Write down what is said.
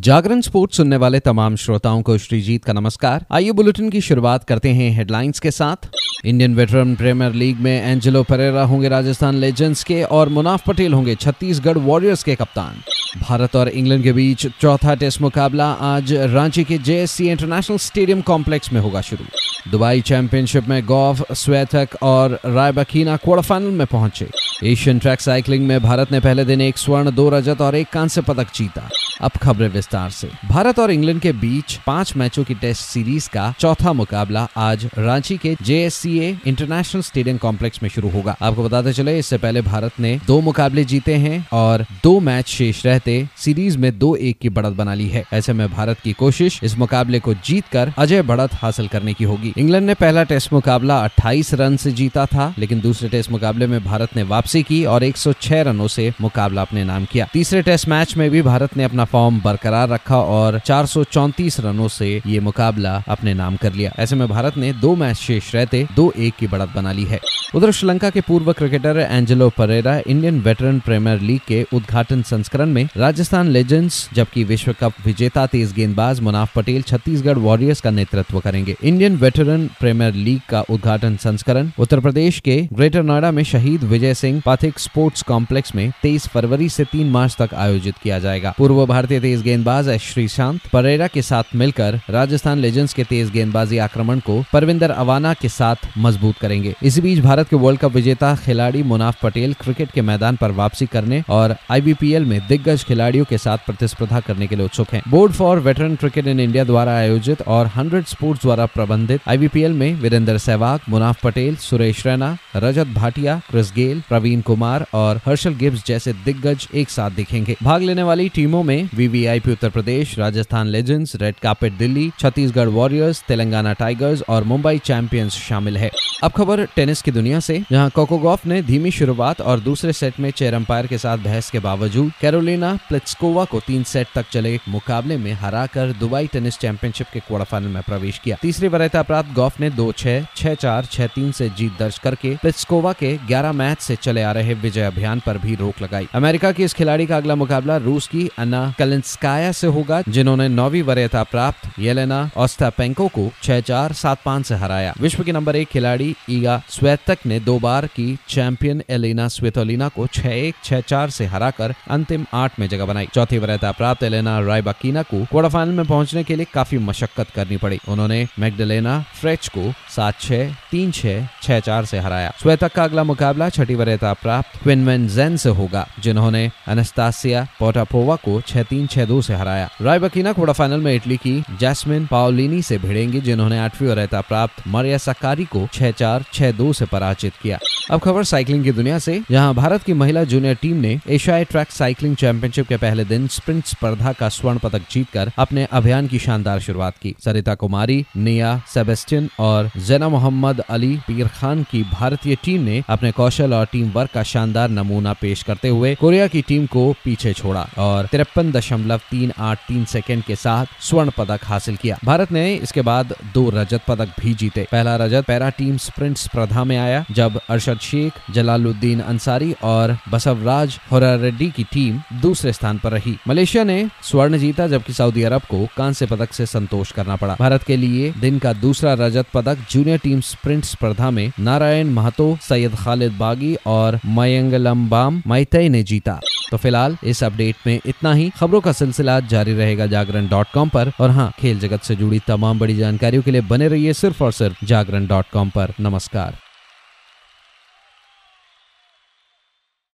जागरण sports सुनने वाले तमाम श्रोताओं को श्रीजीत का नमस्कार। आइए बुलेटिन की शुरुआत करते हैं हेडलाइंस के साथ। इंडियन वेटरन प्रीमियर लीग में एंजेलो परेरा होंगे राजस्थान लेजेंड्स के और मुनाफ पटेल होंगे छत्तीसगढ़ वॉरियर्स के कप्तान। भारत और इंग्लैंड के बीच चौथा टेस्ट मुकाबला आज रांची के जेएससी इंटरनेशनल स्टेडियम कॉम्प्लेक्स में होगा शुरू। दुबई चैंपियनशिप में गॉफ स्वेथक और रायबकीना क्वार्टर फाइनल में पहुँचे। एशियन ट्रैक साइकिलिंग में भारत ने पहले दिन एक स्वर्ण, दो रजत और एक कांस्य पदक जीता। अब खबरें विस्तार से। भारत और इंग्लैंड के बीच पाँच मैचों की टेस्ट सीरीज़ का चौथा मुकाबला आज रांची के जेएससीए इंटरनेशनल स्टेडियम कॉम्प्लेक्स में शुरू होगा। आपको बताते चले, इससे पहले भारत ने दो मुकाबले जीते हैं और दो मैच शेष रहते सीरीज़ में दो एक की बढ़त बना ली है। ऐसे में भारत की कोशिश इस मुकाबले को जीत कर अजय बढ़त हासिल करने की होगी। इंग्लैंड ने पहला टेस्ट मुकाबला 28 रन से जीता था, लेकिन दूसरे टेस्ट मुकाबले में भारत ने वापसी की और 106 रनों से मुकाबला अपने नाम किया। तीसरे टेस्ट मैच में भी भारत ने अपना फॉर्म बरकरार रखा और चार रनों से ये मुकाबला अपने नाम कर लिया। ऐसे में भारत ने दो मैच शेष रहते दो एक की बढ़त बना ली है। उधर श्रीलंका के पूर्व cricketer Angelo Perera, Indian veteran premier league के उद्घाटन संस्करण में राजस्थान लेजेंड्स जबकि विश्व कप विजेता तेज गेंदबाज मुनाफ पटेल छत्तीसगढ़ वॉरियर्स का नेतृत्व करेंगे। इंडियन वेटरन प्रीमियर लीग का उद्घाटन संस्करण। उत्तर प्रदेश के ग्रेटर नोएडा में शहीद विजय सिंह पाथिक स्पोर्ट्स कॉम्प्लेक्स में तेईस फरवरी ऐसी तीन मार्च तक आयोजित किया जाएगा। पूर्व भारतीय तेज गेंदबाज एस श्रीशांत परेरा के साथ मिलकर राजस्थान लेजेंड्स के तेज गेंदबाजी आक्रमण को परविंदर अवाना के साथ मज़बूत करेंगे। इसी बीच भारत के वर्ल्ड कप विजेता खिलाड़ी मुनाफ पटेल क्रिकेट के मैदान पर वापसी करने और आईबीपीएल में दिग्गज खिलाड़ियों के साथ प्रतिस्पर्धा करने के लिए उत्सुक है। Board for veteran cricket in India द्वारा आयोजित और हंड्रेड स्पोर्ट्स द्वारा प्रबंधित आईबीपीएल में वीरेंद्र सहवाग, मुनाफ पटेल, सुरेश रैना, रजत भाटिया, क्रिस गेल, प्रवीण कुमार और हर्षल गिब्स जैसे दिग्गज एक साथ दिखेंगे। भाग लेने वाली टीमों में VVIP Uttar Pradesh, Rajasthan legends, red carpet Delhi, Chhattisgarh warriors, Telangana tigers और मुंबई चैंपियंस शामिल है। अब खबर टेनिस की दुनिया से, जहाँ कोकोगॉफ ने धीमी शुरुआत और दूसरे सेट में चेयर अंपायर के साथ बहस के बावजूद कैरोलिना प्लेट्सकोवा को तीन सेट तक चले मुकाबले में हराकर दुबई टेनिस चैंपियनशिप के क्वार्टर फाइनल में प्रवेश किया। तीसरी वरीयता प्राप्त गॉफ ने दो छह छह चार, छह तीन से जीत दर्ज करके प्लेट्सकोवा के ग्यारह मैच से चले आ रहे विजय अभियान पर भी रोक लगाई। अमेरिका की इस खिलाड़ी का अगला मुकाबला रूस की अन्ना कलिंस्काया से होगा, जिन्होंने नौवीं वरीयता प्राप्त येलेना ऑस्टापेंको को छह चार, सात पाँच से हराया। विश्व की नंबर एक खिलाड़ी ईगा स्वेतक ने दो बार की चैंपियन एलिना स्वेतोलिना को छह एक, छह चार से हराकर अंतिम आठ में जगह बनाई। चौथी वरीयता प्राप्त एलेना रायबाकीना को क्वार्टर फाइनल में पहुँचने के लिए काफ़ी मशक्कत करनी पड़ी। उन्होंने मैगडलेना फ्रेच को सात छह, तीन छह छह चार से हराया। स्वेतक का अगला मुकाबला छठी वरीयता प्राप्त क्विनवेन जेन से होगा, जिन्होंने अनस्तासिया पोटापोवा को छह तीन, छह दो से हराया। रायबकीना क्वार्टर फाइनल में इटली की जैस्मिन पाओलिनी से भिड़ेंगी, जिन्होंने आठवीं वरीयता प्राप्त मरिया सकारी को छह चार, छह दो से पराजित किया। अब खबर साइकिलिंग की दुनिया से। जहाँ भारत की महिला जूनियर टीम ने एशियाई ट्रैक साइकिलिंग चैंपियनशिप के पहले दिन स्प्रिंट स्पर्धा का स्वर्ण पदक जीतकर अपने अभियान की शानदार शुरुआत की। सरिता कुमारी निया सेबेस्टियन और जेना मोहम्मद अली पीर खान की भारतीय टीम ने अपने कौशल और टीम वर्क का शानदार नमूना पेश करते हुए कोरिया की टीम को पीछे छोड़ा और तिरपन दशमलव तीन आठ तीन सेकेंड के साथ स्वर्ण पदक हासिल किया। भारत ने इसके बाद दो रजत पदक भी जीते। पहला रजत पैरा टीम स्प्रिंट स्पर्धा में आया, जब अरशद शेख, जलालुद्दीन अंसारी और बसवराज होरा रेड्डी की टीम दूसरे स्थान पर रही। मलेशिया ने स्वर्ण जीता, जबकि सऊदी अरब को कांस्य पदक से संतोष करना पड़ा। भारत के लिए दिन का दूसरा रजत पदक जूनियर टीम स्प्रिंट स्पर्धा में नारायण महतो, सैयद खालिद बागी और मयंगलम्बाम मैतई ने जीता। तो फ़िलहाल इस अपडेट में इतना ही। खबरों का सिलसिला जारी रहेगा जागरण डॉट कॉम पर। और हाँ खेल जगत से जुड़ी तमाम बड़ी जानकारियों के लिए बने रहिए सिर्फ़ और सिर्फ़ जागरण डॉट कॉम पर। नमस्कार।